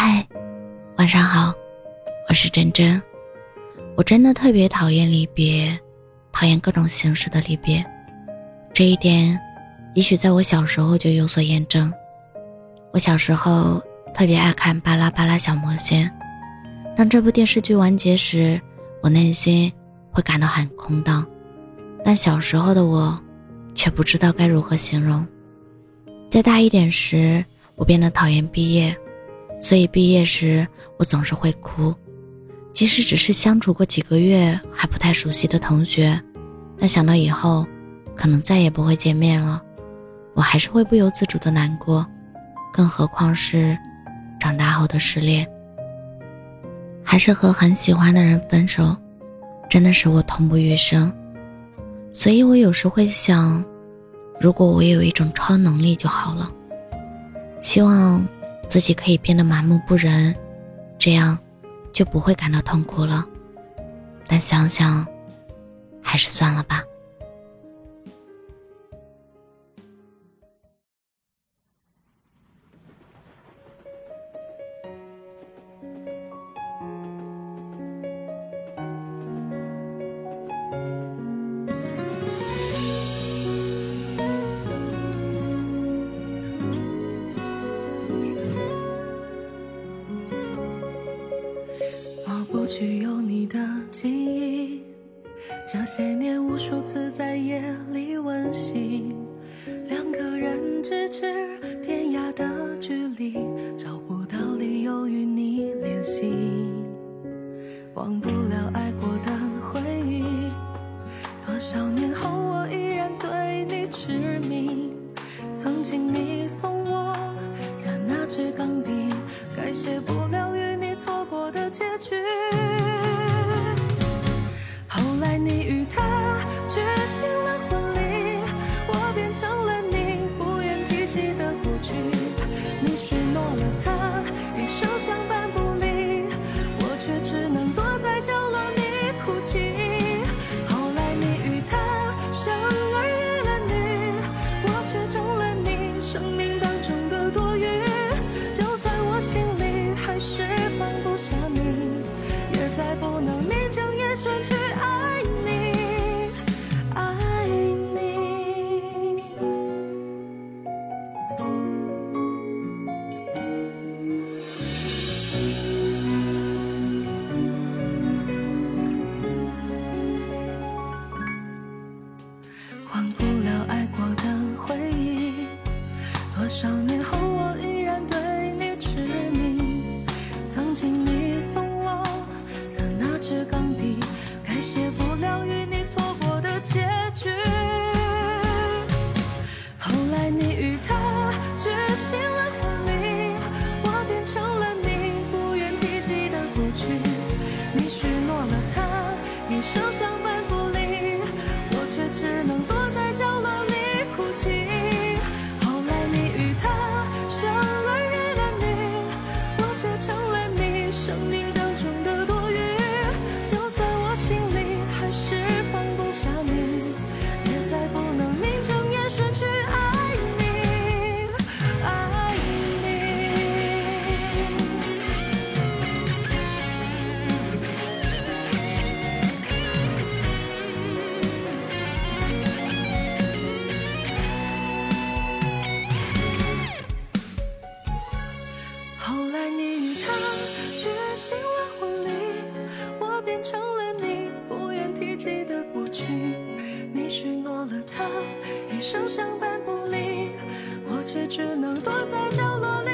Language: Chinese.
嗨，晚上好，我是真真。我真的特别讨厌离别，讨厌各种形式的离别。这一点，也许在我小时候就有所验证。我小时候特别爱看《巴拉巴拉小魔仙》，当这部电视剧完结时，我内心会感到很空荡。但小时候的我，却不知道该如何形容。再大一点时，我变得讨厌毕业，所以毕业时我总是会哭。即使只是相处过几个月还不太熟悉的同学，但想到以后可能再也不会见面了，我还是会不由自主的难过。更何况是长大后的失恋，还是和很喜欢的人分手，真的使我痛不欲生。所以我有时会想，如果我有一种超能力就好了。希望自己可以变得麻木不仁，这样就不会感到痛苦了。但想想，还是算了吧。不去有你的记忆，这些年无数次在夜里温习，两个人咫尺天涯的距离，找不到理由与你联系，忘不了爱过的回忆，多少年后我依然对你痴迷，曾经你送我的那支钢笔，改写不结局。我依然对你痴迷。曾经你送我的那支钢笔，改写不了与你错你与他举行了婚礼，我变成了你不愿提及的过去，你许诺了他一生相伴不离，我却只能躲在角落里。